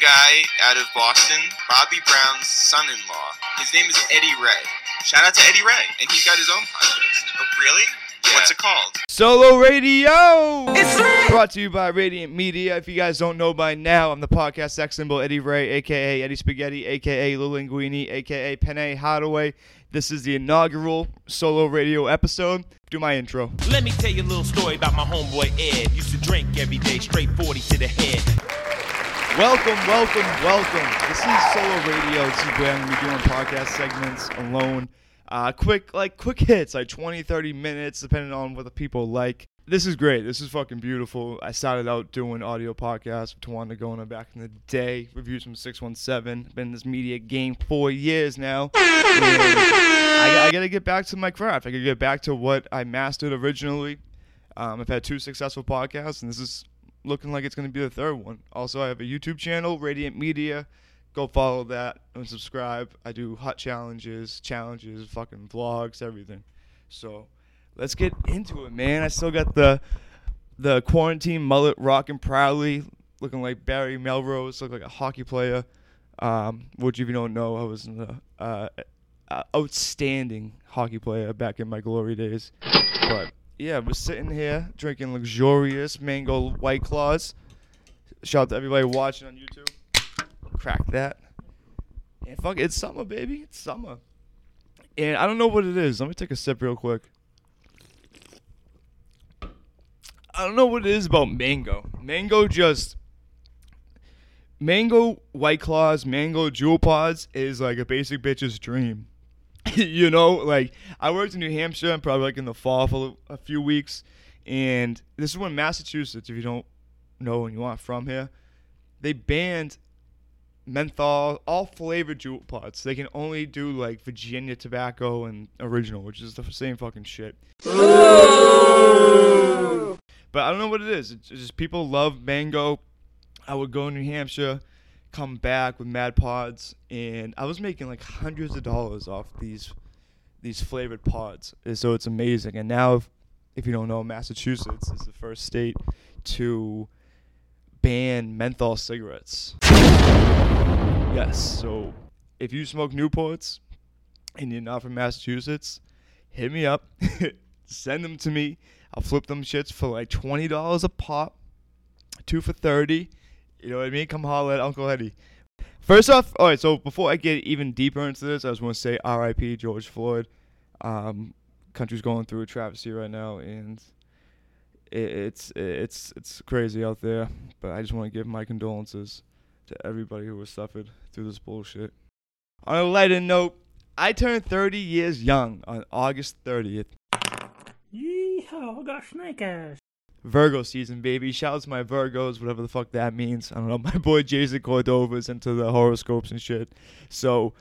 guy out of Boston, Bobby Brown's son-in-law. His name is Eddie Ray. Shout out to Eddie Ray, and he's got his own podcast. Oh, really? Yeah. What's it called? Solo Radio! Brought to you by Radiant Media. If you guys don't know by now, I'm the podcast sex symbol Eddie Ray, aka Eddie Spaghetti, aka Lil Linguini, aka Penne Hardaway. This is the inaugural Solo Radio episode. Do my intro. Let me tell you a little story about my homeboy Ed. Used to drink every day, straight 40 to the head. Welcome, welcome, welcome. This is Solo Radio. This is I'm to be doing podcast segments alone. Uh, quick, like, quick hits, like 20, 30 minutes, depending on what the people like. This is great. This is fucking beautiful. I started out doing audio podcasts with Tawana Gona back in the day. Reviews from 617. Been in this media game four years now. I, I got to get back to my craft. I got to get back to what I mastered originally. Um, I've had two successful podcasts, and this is looking like it's going to be the third one. Also, I have a YouTube channel, Radiant Media. Go follow that and subscribe. I do hot challenges, challenges, fucking vlogs, everything. So let's get into it, man. I still got the the quarantine mullet rocking proudly, looking like Barry Melrose, look like a hockey player. Um, which if you don't know, I was an uh, uh, outstanding hockey player back in my glory days. But yeah, we're sitting here drinking luxurious mango white claws. Shout out to everybody watching on YouTube. Crack that. And fuck, it's summer, baby. It's summer. And I don't know what it is. Let me take a sip real quick. I don't know what it is about mango. Mango just mango white claws, mango JUUL pods is like a basic bitch's dream. you know, like I worked in New Hampshire, and probably like in the fall for a few weeks, and this is when Massachusetts, if you don't know and you aren't from here, they banned menthol, all flavored JUUL pods. They can only do like Virginia tobacco and original, which is the same fucking shit. But I don't know what it is. It's just people love mango. I would go to New Hampshire, come back with mad pods, and I was making like hundreds of dollars off these these flavored pods. And So it's amazing. And now, if, if you don't know, Massachusetts is the first state to ban menthol cigarettes. Yes. So if you smoke Newports and you're not from Massachusetts, hit me up. Send them to me. I'll flip them shits for like twenty dollars a pop, two for thirty. You know what I mean? Come holler at Uncle Eddie. First off, all right. So before I get even deeper into this, I just want to say R.I.P. George Floyd. Um, country's going through a travesty right now, and it, it's it's it's crazy out there. But I just want to give my condolences to everybody who has suffered through this bullshit. On a lighter note, I turned 30 years young on August 30th. Yeehaw, I got snake eyes. Virgo season, baby. Shout out to my Virgos, whatever the fuck that means. I don't know. My boy Jason Cordova's into the horoscopes and shit. So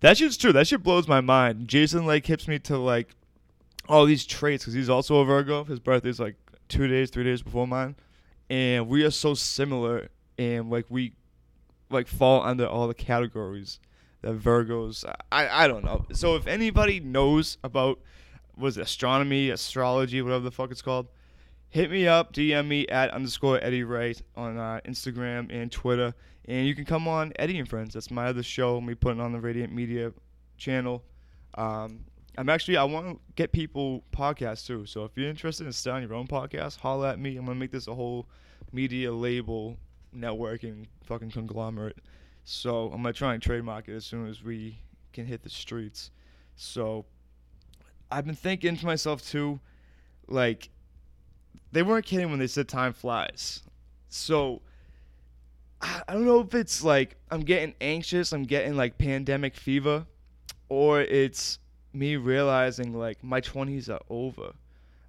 that shit's true. That shit blows my mind. Jason like hips me to like all these traits because he's also a Virgo. His birthday's like two days, three days before mine, and we are so similar. And like we like fall under all the categories that Virgos. I I don't know. So if anybody knows about was it astronomy, astrology, whatever the fuck it's called, hit me up, DM me at underscore Eddie Ray on uh, Instagram and Twitter, and you can come on Eddie and Friends. That's my other show. Me putting on the Radiant Media channel. Um, I'm actually I want to get people podcasts too. So if you're interested in starting your own podcast, holla at me. I'm gonna make this a whole media label networking fucking conglomerate. So I'm gonna try and trademark it as soon as we can hit the streets. So I've been thinking to myself too, like they weren't kidding when they said time flies. So I don't know if it's like I'm getting anxious, I'm getting like pandemic fever, or it's me realizing like my 20s are over.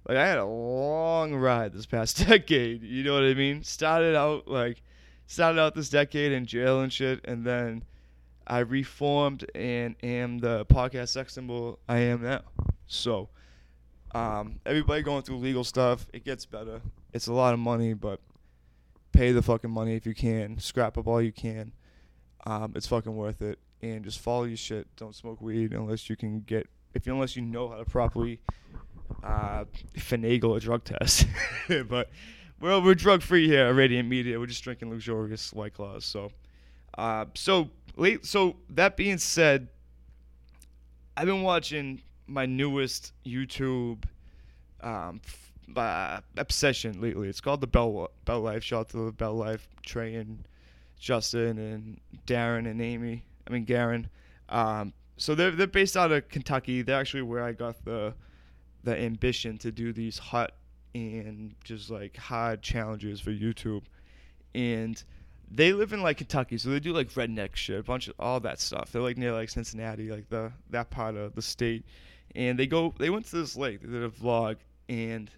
Like I had a long ride this past decade, you know what I mean? Started out like started out this decade in jail and shit and then I reformed and am the podcast sex symbol I am now. So, um, everybody going through legal stuff, it gets better. It's a lot of money, but pay the fucking money if you can. Scrap up all you can. Um, it's fucking worth it. And just follow your shit. Don't smoke weed unless you can get if unless you know how to properly uh, finagle a drug test. but well, we're drug free here at Radiant Media. We're just drinking luxurious white claws. So Uh, so late. So that being said, I've been watching my newest YouTube um, f- uh, obsession lately. It's called the Bell Bell Life. Shout out to the Bell Life, Trey and Justin and Darren and Amy. I mean Garen. Um, so they're they're based out of Kentucky. They're actually where I got the the ambition to do these hot and just like hard challenges for YouTube. And they live in like Kentucky, so they do like redneck shit, a bunch of all that stuff. They're like near like Cincinnati, like the that part of the state. And they go they went to this lake, they did a vlog, and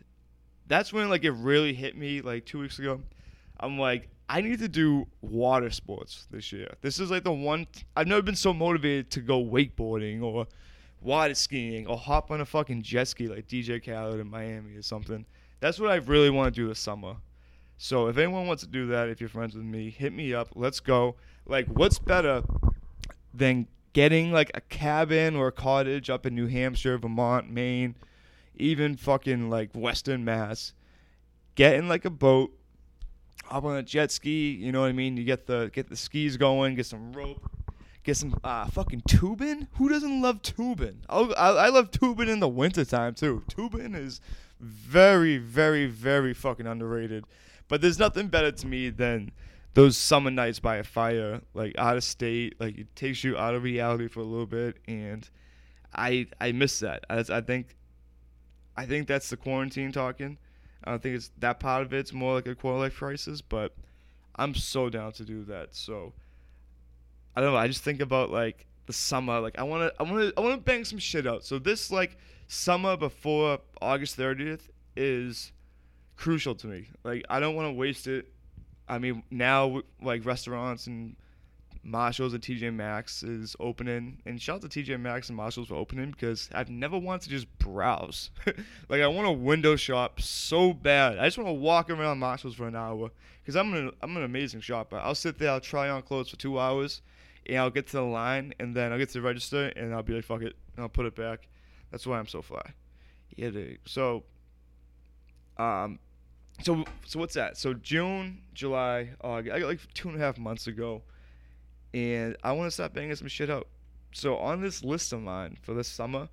that's when like it really hit me like two weeks ago. I'm like, I need to do water sports this year. This is like the one I've never been so motivated to go wakeboarding or water skiing or hop on a fucking jet ski like DJ Khaled in Miami or something. That's what I really want to do this summer. So if anyone wants to do that, if you're friends with me, hit me up. Let's go. Like, what's better than getting like a cabin or a cottage up in New Hampshire, Vermont, Maine, even fucking like Western Mass? Getting like a boat, hop on a jet ski. You know what I mean? You get the get the skis going, get some rope, get some uh, fucking tubing. Who doesn't love tubing? I'll, I, I love tubing in the wintertime too. Tubing is very, very, very fucking underrated. But there's nothing better to me than those summer nights by a fire, like out of state, like it takes you out of reality for a little bit, and I I miss that. I, I think I think that's the quarantine talking. I don't think it's that part of it. It's more like a quarter life crisis, but I'm so down to do that. So I don't know. I just think about like the summer. Like I want to, I want to, I want to bang some shit out. So this like summer before August 30th is crucial to me. Like I don't want to waste it. I mean, now like restaurants and Marshalls and TJ Maxx is opening, and shout out to TJ Maxx and Marshalls for opening because I've never wanted to just browse. like I want to window shop so bad. I just want to walk around Marshalls for an hour because I'm an I'm an amazing shopper. I'll sit there, I'll try on clothes for two hours, and I'll get to the line, and then I'll get to the register, and I'll be like, fuck it, and I'll put it back. That's why I'm so fly. Yeah, dude. So, um, so so what's that? So June, July, August. I got like two and a half months ago, and I want to start banging some shit out. So on this list of mine for this summer,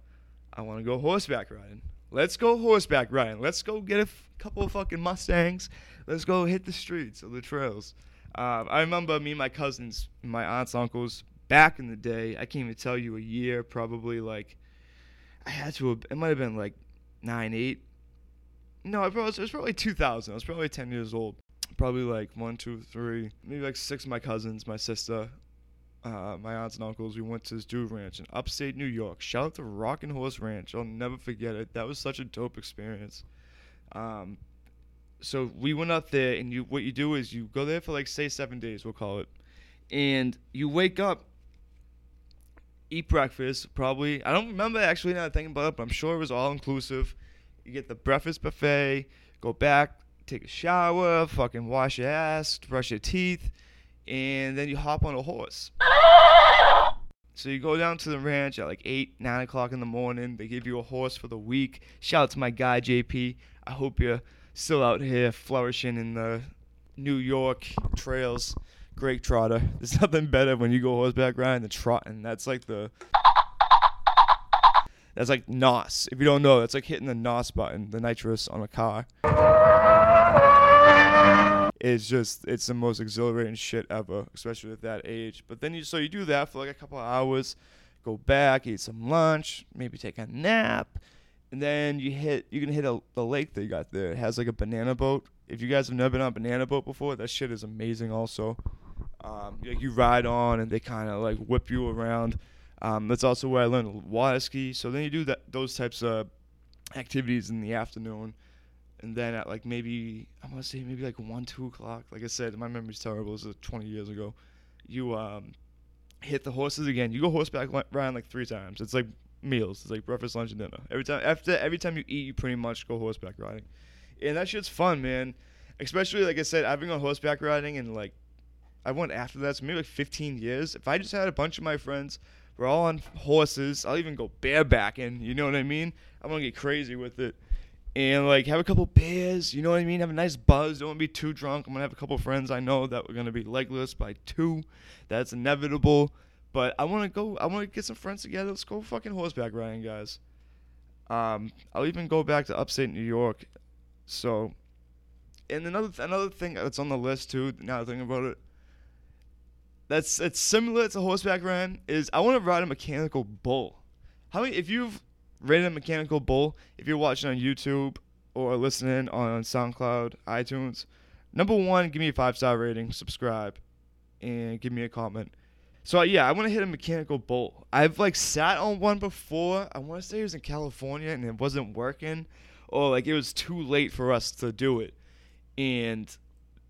I want to go horseback riding. Let's go horseback riding. Let's go get a f- couple of fucking Mustangs. Let's go hit the streets or the trails. Uh, I remember me and my cousins, my aunts, uncles, back in the day. I can't even tell you a year, probably like I had to. Have, it might have been like nine, eight. No, it was, it was probably 2000. I was probably 10 years old. Probably like one, two, three, maybe like six of my cousins, my sister, uh, my aunts and uncles. We went to this dude ranch in upstate New York. Shout out to Rockin' Horse Ranch. I'll never forget it. That was such a dope experience. Um, so we went up there, and you what you do is you go there for like say seven days, we'll call it, and you wake up eat breakfast, probably. I don't remember actually now thinking about it, but I'm sure it was all inclusive. You get the breakfast buffet, go back, take a shower, fucking wash your ass, brush your teeth, and then you hop on a horse. So you go down to the ranch at like 8, 9 o'clock in the morning. They give you a horse for the week. Shout out to my guy, JP. I hope you're still out here flourishing in the New York trails. Great trotter. There's nothing better when you go horseback riding than trotting. That's like the. That's like NOS. If you don't know, that's like hitting the NOS button, the nitrous on a car. It's just, it's the most exhilarating shit ever, especially at that age. But then you, so you do that for like a couple hours, go back, eat some lunch, maybe take a nap, and then you hit, you can hit a, the lake they got there. It has like a banana boat. If you guys have never been on a banana boat before, that shit is amazing also. Um, like you ride on and they kind of like whip you around. Um, that's also where I learned water ski. So then you do that those types of activities in the afternoon, and then at like maybe I want to say maybe like one two o'clock. Like I said, my memory's terrible. Was uh, 20 years ago. You um, hit the horses again. You go horseback riding like three times. It's like meals. It's like breakfast, lunch, and dinner. Every time after every time you eat, you pretty much go horseback riding, and that shit's fun, man. Especially like I said, I've been on horseback riding and like I went after that, so maybe like 15 years. If I just had a bunch of my friends, we're all on horses. I'll even go barebacking. You know what I mean? I'm gonna get crazy with it, and like have a couple beers. You know what I mean? Have a nice buzz. Don't be too drunk. I'm gonna have a couple friends I know that we're gonna be legless by two. That's inevitable. But I want to go. I want to get some friends together. Let's go fucking horseback riding, guys. Um, I'll even go back to upstate New York. So, and another another thing that's on the list too. Now that I think about it, that's it's similar to horseback riding. Is I want to ride a mechanical bull. How many? If you've ridden a mechanical bull, if you're watching on YouTube or listening on SoundCloud, iTunes, number one, give me a five star rating, subscribe, and give me a comment. So yeah, I want to hit a mechanical bull. I've like sat on one before. I want to say it was in California and it wasn't working, or like it was too late for us to do it, and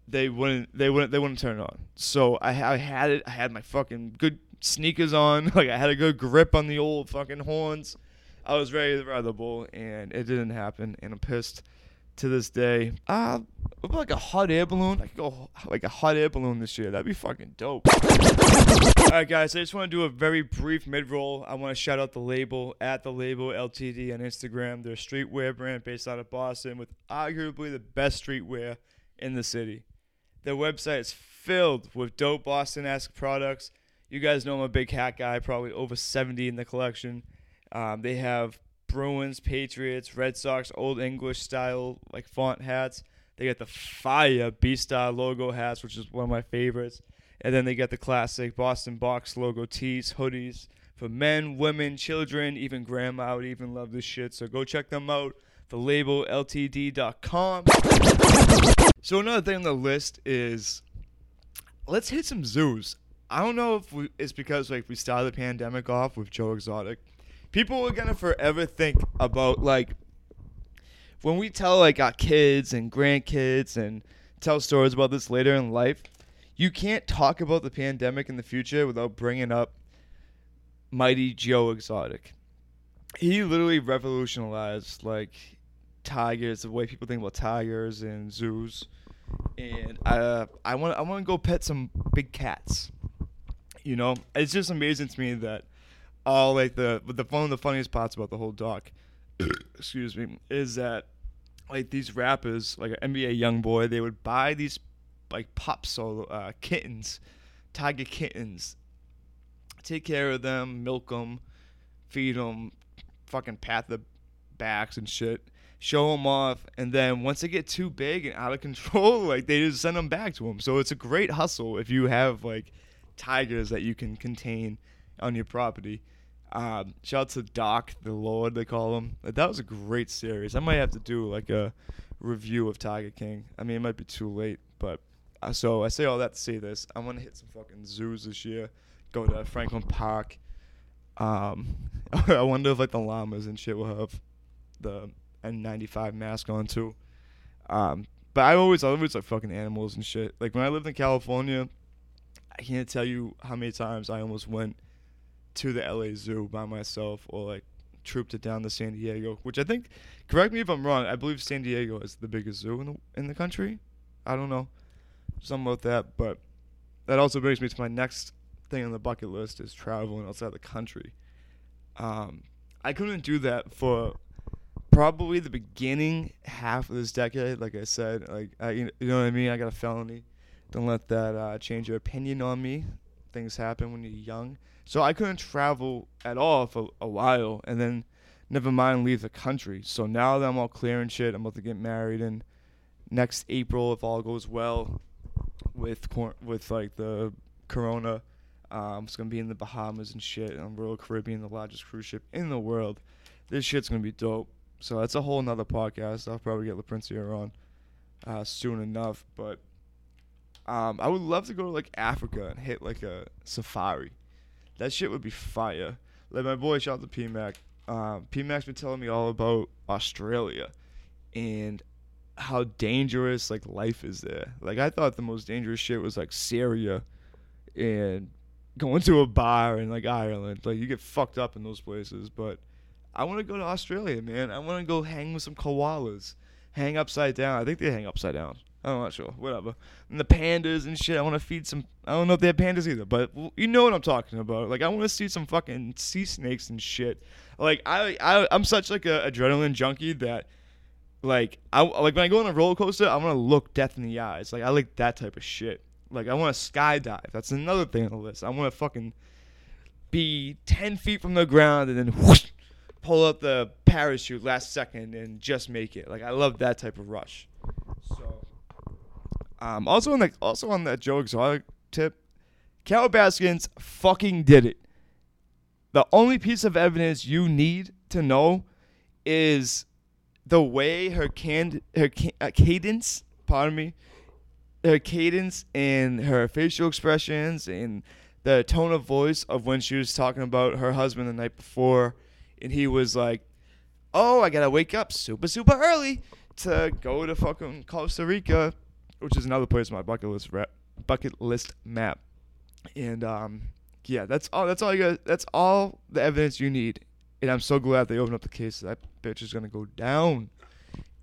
they wouldn't they wouldn't they wouldn't turn it on. So I, I had it. I had my fucking good sneakers on. Like I had a good grip on the old fucking horns. I was ready to ride the bull, and it didn't happen. And I'm pissed to this day. Uh, like a hot air balloon? I could go like a hot air balloon this year. That'd be fucking dope. All right, guys. I just want to do a very brief mid roll. I want to shout out the label at the label LTD on Instagram. They're a streetwear brand based out of Boston with arguably the best streetwear in the city. Their website is filled with dope Boston esque products. You guys know I'm a big hat guy, probably over 70 in the collection. Um, they have Bruins, Patriots, Red Sox, Old English style like font hats. They got the fire B Star logo hats, which is one of my favorites. And then they got the classic Boston Box logo tees, hoodies for men, women, children, even grandma would even love this shit. So go check them out. The label LTD.com. So another thing on the list is let's hit some zoos. I don't know if we, it's because like we started the pandemic off with Joe Exotic. People are gonna forever think about like when we tell like our kids and grandkids and tell stories about this later in life. You can't talk about the pandemic in the future without bringing up Mighty Joe Exotic. He literally revolutionized like tigers, the way people think about tigers and zoos. And uh, I want I want to go pet some big cats. You know, it's just amazing to me that all like the the one of the funniest parts about the whole doc, excuse me, is that like these rappers, like an NBA YoungBoy, they would buy these like pop solo uh, kittens, tiger kittens, take care of them, milk them, feed them, fucking pat the backs and shit, show them off, and then once they get too big and out of control, like they just send them back to them. So it's a great hustle if you have like tigers that you can contain on your property. Um, shout out to Doc, the Lord, they call him. That was a great series. I might have to do like a review of Tiger King. I mean, it might be too late, but uh, so I say all that to say this. I'm gonna hit some fucking zoos this year. Go to Franklin Park. Um, I wonder if like the llamas and shit will have the N95 mask on too. Um, but I always, I always like fucking animals and shit. Like when I lived in California, I can't tell you how many times I almost went to the LA Zoo by myself or like trooped it down to San Diego, which I think, correct me if I'm wrong, I believe San Diego is the biggest zoo in the in the country. I don't know, something about that. But that also brings me to my next thing on the bucket list is traveling outside the country. Um, I couldn't do that for probably the beginning half of this decade. Like I said, like I, you know what I mean. I got a felony. Don't let that uh, change your opinion on me. Things happen when you're young. So I couldn't travel at all for a while, and then never mind leave the country. So now that I'm all clear and shit, I'm about to get married in next April if all goes well with cor- with like the Corona. Um, it's gonna be in the Bahamas and shit on Royal Caribbean, the largest cruise ship in the world. This shit's gonna be dope. So that's a whole nother podcast. I'll probably get LaPrincia on uh, soon enough. But um, I would love to go to like Africa and hit like a safari. That shit would be fire. Like my boy, shout out to P Mac. Um, P Mac's been telling me all about Australia and how dangerous like life is there. Like I thought the most dangerous shit was like Syria and going to a bar in like Ireland. Like you get fucked up in those places, but I want to go to Australia, man. I want to go hang with some koalas, hang upside down. I think they hang upside down. I'm not sure. Whatever. And the pandas and shit. I want to feed some. I don't know if they have pandas either, but you know what I'm talking about. Like I want to see some fucking sea snakes and shit. Like I, I I'm such like a adrenaline junkie that Like I like when I go on a roller coaster, I want to look death in the eyes. Like I like that type of shit. Like I want to skydive. That's another thing on the list. I want to fucking be ten feet from the ground and then whoosh, pull up the parachute last second and just make it. Like I love that type of rush. So, um, also on the also on that Joe Exotic tip, Carole Baskins fucking did it. The only piece of evidence you need to know is the way her can her ca- uh, cadence, pardon me, her cadence and her facial expressions and the tone of voice of when she was talking about her husband the night before, and he was like, "Oh, I gotta wake up super super early to go to fucking Costa Rica, which is another place on my bucket list rap, bucket list map." And um, yeah, that's all. That's all you got. That's all the evidence you need. And I'm so glad they opened up the case. That bitch is gonna go down.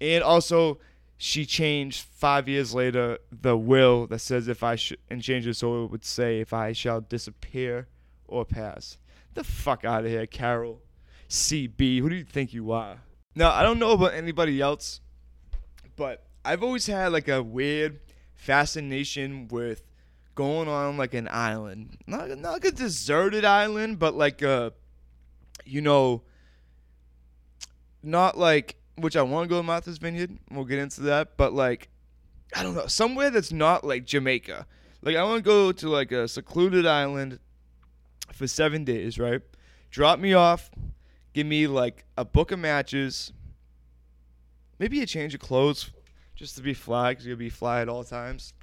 And also, she changed five years later the will that says if I should and changed it so it would say if I shall disappear or pass. The fuck out of here, Carole. CB, who do you think you are? Now I don't know about anybody else, but I've always had like a weird fascination with going on like an island, not not like a deserted island, but like a, you know, not like which I want to go to Martha's Vineyard. We'll get into that, but like, I don't know, somewhere that's not like Jamaica. Like I want to go to like a secluded island for seven days, right? Drop me off, give me like a book of matches, maybe a change of clothes, just to be fly, because you'll be fly at all times.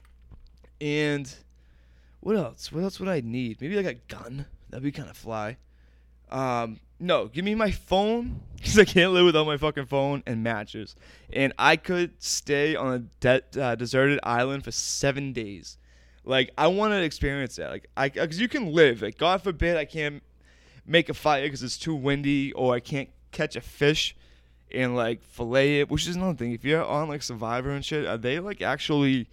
And what else? What else would I need? Maybe like a gun. That'd be kind of fly. Um, no, give me my phone because I can't live without my fucking phone and matches. And I could stay on a de- uh, deserted island for seven days. Like I want to experience that. Like I, because you can live. Like God forbid I can't make a fire because it's too windy, or I can't catch a fish and like fillet it. Which is another thing. If you're on like Survivor and shit, are they like actually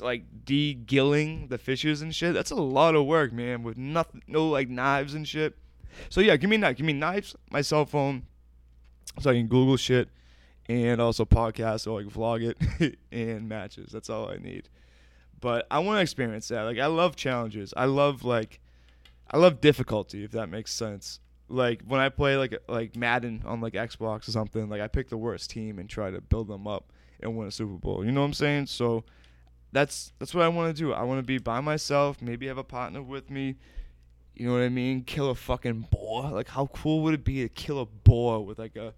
like de-gilling the fishes and shit? That's a lot of work, man. With nothing, no like knives and shit. So yeah, give me that. Give me knives, my cell phone, so I can Google shit, and also podcast so I can vlog it, and matches. That's all I need. But I want to experience that. Like I love challenges. I love like, I love difficulty. If that makes sense. Like when I play like like Madden on like Xbox or something, like I pick the worst team and try to build them up and win a Super Bowl. You know what I'm saying? So that's that's what I want to do. I want to be by myself. Maybe have a partner with me. You know what I mean? Kill a fucking boar. Like, how cool would it be to kill a boar with like a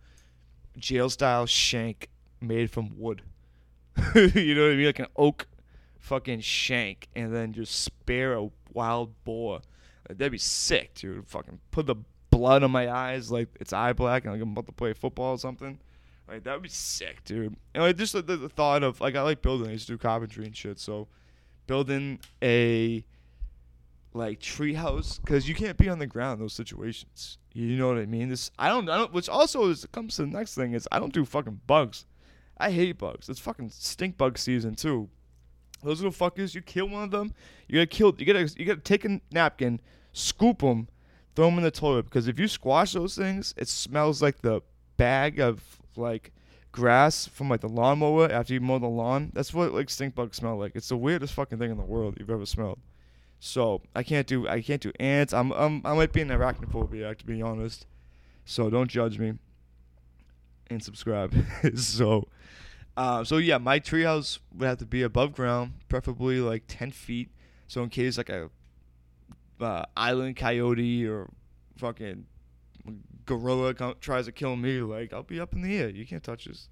jail style shank made from wood? you know what I mean? Like an oak fucking shank, and then just spare a wild boar. That'd be sick, dude. Fucking put the blood on my eyes like it's eye black, and like I'm about to play football or something. Like that would be sick, dude. And like just the, the, the thought of like I like building. I used to do carpentry and shit, so building a like treehouse because you can't be on the ground in those situations. You know what I mean? This I don't. I don't. Which also is comes to the next thing is I don't do fucking bugs. I hate bugs. It's fucking stink bug season too. Those little fuckers, you kill one of them, you gotta kill. You gotta you gotta take a napkin, scoop them, throw them in the toilet because if you squash those things, it smells like the bag of like grass from like the lawnmower after you mow the lawn. That's what like stink bugs smell like. It's the weirdest fucking thing in the world you've ever smelled. So I can't do I can't do ants. I'm, I'm I might be an arachnophobia to be honest. So don't judge me. And subscribe. so, uh, so yeah, my treehouse would have to be above ground, preferably like ten feet. So in case like a uh, island coyote or fucking gorilla com- tries to kill me, like I'll be up in the air. You can't touch this.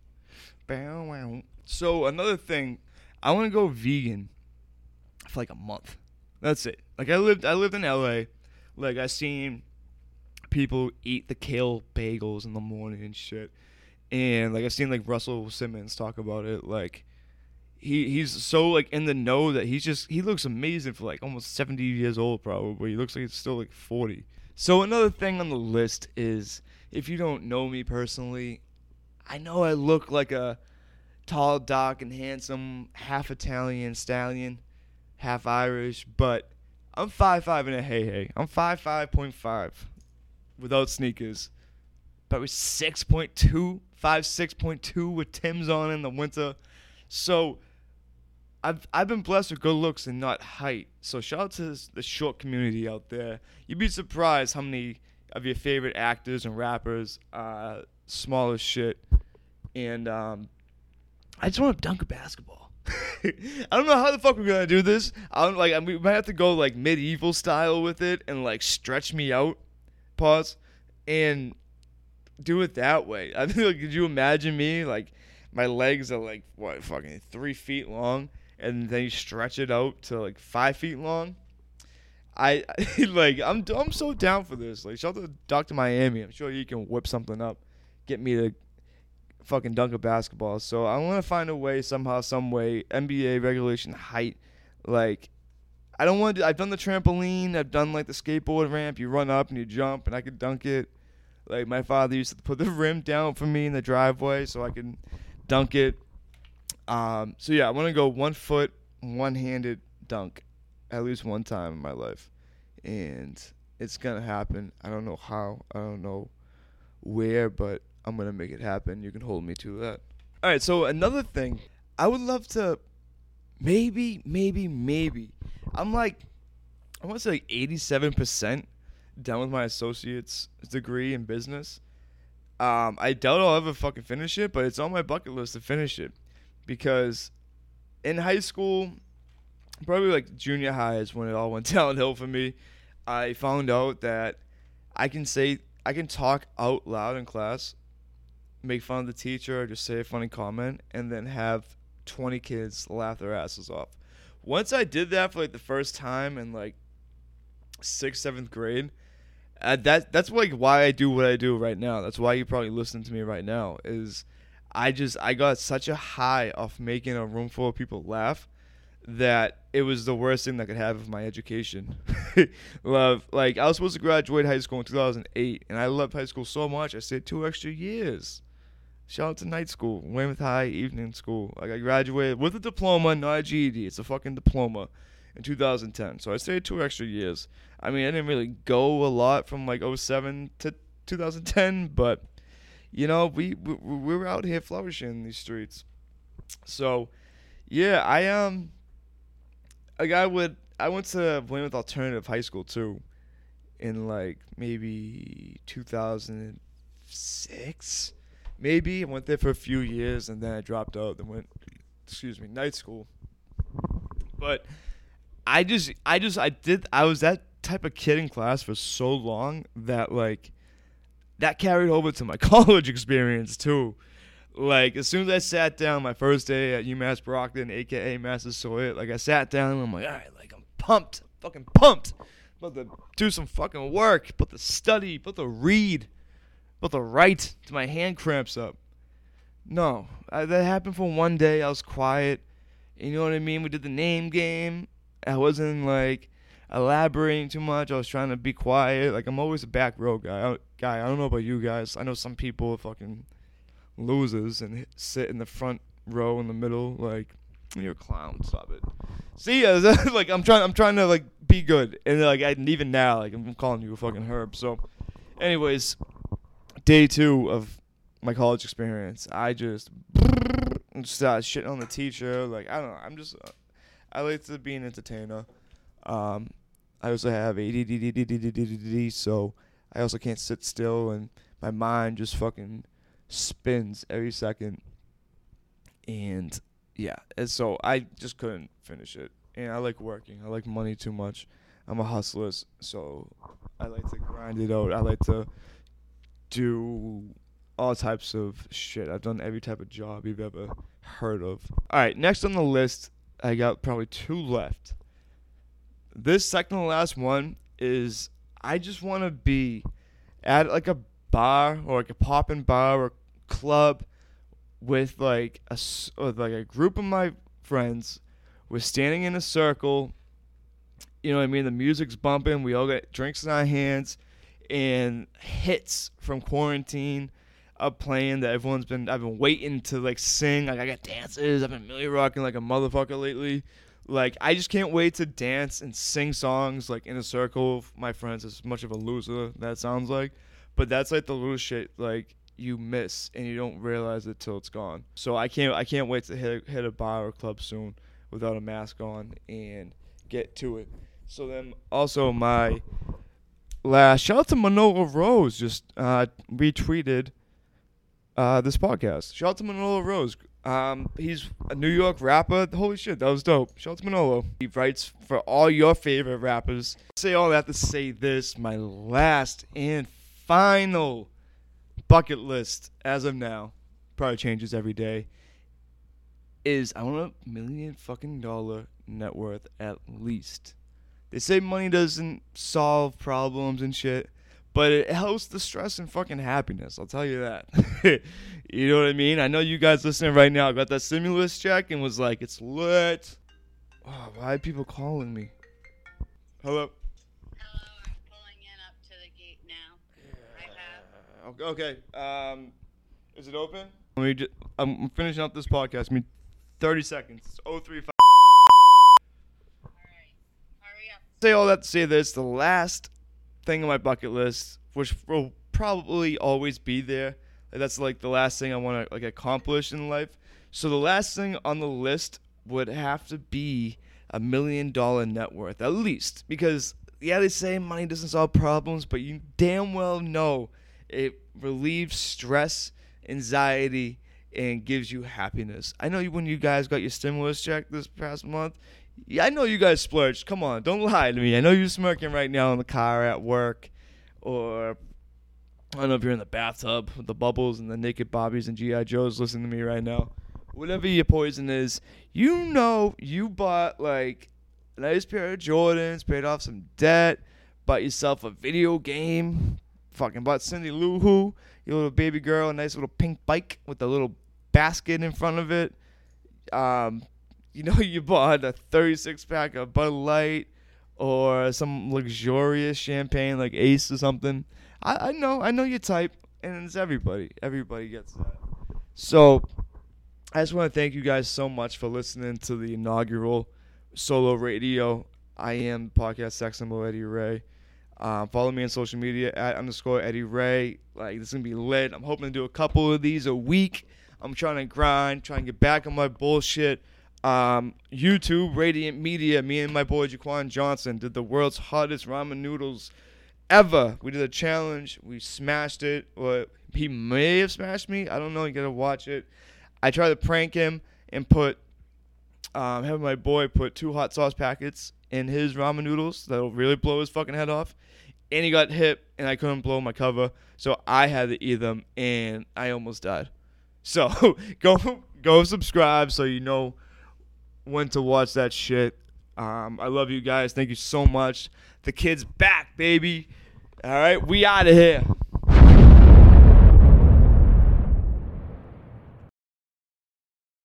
Bow. So another thing, I want to go vegan for like a month. That's it. Like I lived, I lived in LA. Like I seen people eat the kale bagels in the morning and shit. And like I seen like Russell Simmons talk about it. Like he he's so like in the know that he's just he looks amazing for like almost 70 years old probably. He looks like he's still like 40. So another thing on the list is if you don't know me personally, I know I look like a tall, dark, and handsome half Italian stallion half Irish, but I'm five five and a hey hey. I'm five five point five without sneakers. probably 6.2, 5, 6.2 with Tim's on in the winter. So I've I've been blessed with good looks and not height. So shout out to the short community out there. You'd be surprised how many of your favorite actors and rappers are small as shit. And um, I just want to dunk a basketball. I don't know how the fuck we're gonna do this. I don't like. I mean, we might have to go like medieval style with it and like stretch me out, pause, and do it that way. I mean, like, could you imagine me like my legs are like what fucking three feet long, and then you stretch it out to like five feet long. I like I'm I'm so down for this. Like shout out to Doctor Miami. I'm sure he can whip something up, get me to fucking dunk a basketball. So I want to find a way somehow, some way. NBA regulation height, like I don't want to. I've done the trampoline. I've done like the skateboard ramp. You run up and you jump, and I could dunk it. Like my father used to put the rim down for me in the driveway so I can dunk it. Um, so yeah, I want to go one foot, one handed dunk, at least one time in my life, and it's gonna happen. I don't know how. I don't know where, but I'm gonna make it happen. You can hold me to that. All right. So another thing, I would love to, maybe, maybe, maybe. I'm like, I want to say like 87 percent done with my associate's degree in business. Um, I doubt I'll ever fucking finish it, but it's on my bucket list to finish it because in high school, probably like junior high is when it all went downhill for me. I found out that I can say I can talk out loud in class, make fun of the teacher, or just say a funny comment, and then have 20 kids laugh their asses off. Once I did that for like the first time in like sixth, seventh grade, uh, that that's like why I do what I do right now. That's why you probably listen to me right now. Is I just I got such a high off making a room full of people laugh that it was the worst thing that could happen for my education. Love like I was supposed to graduate high school in 2008, and I loved high school so much I stayed two extra years. Shout out to night school, Weymouth High evening school. Like I graduated with a diploma, not a GED. It's a fucking diploma in 2010. So I stayed two extra years. I mean, I didn't really go a lot from like 07 to 2010, but you know, we we, we were out here flourishing in these streets. So, yeah, I um, like I would I went to Weymouth Alternative High School too, in like maybe 2006, maybe. I went there for a few years and then I dropped out. and went, excuse me, night school. But I just I just I did I was that type of kid in class for so long that like that carried over to my college experience too. Like as soon as I sat down my first day at UMass Brockton, aka Massasoit, like I sat down and I'm like, all right, like I'm pumped, fucking pumped, about to do some fucking work, about to study, about to read, about to write to my hand cramps up. No, I, that happened for one day. I was quiet. You know what I mean? We did the name game. I wasn't like elaborating too much. I was trying to be quiet. Like I'm always a back row guy. I, guy, I don't know about you guys. I know some people are fucking losers and sit in the front row in the middle. Like you're a clown. Stop it. See, uh, like I'm trying. I'm trying to like be good, and like I, even now, like I'm calling you a fucking herb. So, anyways, day two of my college experience, I just uh, shitting on the teacher. Like I don't know. I'm just. Uh, I like to be an entertainer. Um, I also have ADD, so I also can't sit still, and my mind just fucking spins every second. And yeah, and so I just couldn't finish it. And I like working. I like money too much. I'm a hustler, so I like to grind it out. I like to do all types of shit. I've done every type of job you've ever heard of. All right, next on the list, I got probably two left. This second to last one is I just want to be at like a bar or like a poppin' bar or club with like a with like a group of my friends. We're standing in a circle. You know what I mean? The music's bumping. We all got drinks in our hands, and hits from quarantine are playing that everyone's been. I've been waiting to like sing. Like I got dances. I've been Milly rocking like a motherfucker lately. Like I just can't wait to dance and sing songs like in a circle with my friends. As much of a loser that sounds like, But that's like the little shit like you miss and you don't realize it till it's gone. So I can't I can't wait to hit hit a bar or club soon without a mask on and get to it. So then also my last shout out to Manolo Rose just uh, retweeted uh, this podcast. Shout out to Manolo Rose. Um, he's a New York rapper. Holy shit, that was dope. Shout out to Manolo. He writes for all your favorite rappers. Say all that to say this. My last and final bucket list as of now, probably changes every day, is I want a million fucking dollar net worth at least. They say money doesn't solve problems and shit, but it helps the stress and fucking happiness. I'll tell you that. you know what I mean? I know you guys listening right now got that stimulus check and was like, it's lit. Oh, why are people calling me? Hello? Hello, I'm pulling in up to the gate now. I have. Uh, Okay. Um, is it open? Let me just, I'm finishing up this podcast. Give me 30 seconds. It's 035. All right. Hurry up. Say all that to say this. The last thing on my bucket list, which will probably always be there. That's like the last thing I want to like accomplish in life. So the last thing on the list would have to be a million dollar net worth at least because yeah they say money doesn't solve problems but you damn well know it relieves stress anxiety and gives you happiness i know when you guys got your stimulus check this past month yeah, I know you guys splurged. Come on, don't lie to me. I know you're smirking right now in the car at work, or I don't know if you're in the bathtub with the bubbles and the naked Barbies and GI Joes listening to me right now. Whatever your poison is, you know you bought like a nice pair of Jordans, paid off some debt, bought yourself a video game, fucking bought Cindy Lou Who, your little baby girl, a nice little pink bike with a little basket in front of it. Um, you know you bought a 36 pack of Bud Light or some luxurious champagne like Ace or something. I, I know, I know your type, and it's everybody. Everybody gets that. So, I just want to thank you guys so much for listening to the inaugural solo radio. I am podcast sex symbol Eddie Ray. Um, follow me on social media at underscore Eddie Ray. Like this is gonna be lit. I'm hoping to do a couple of these a week. I'm trying to grind, trying to get back on my bullshit. Um, YouTube, Radiant Media, me and my boy Jaquan Johnson did the world's hottest ramen noodles ever. We did a challenge. We smashed it. Or he may have smashed me. I don't know. You gotta watch it. I tried to prank him and put um, have my boy put two hot sauce packets in his ramen noodles that'll really blow his fucking head off. And he got hit, and I couldn't blow my cover, so I had to eat them, and I almost died. So go go subscribe so you know when to watch that shit. Um, I love you guys. Thank you so much. The kid's back, baby. All right, we out of here.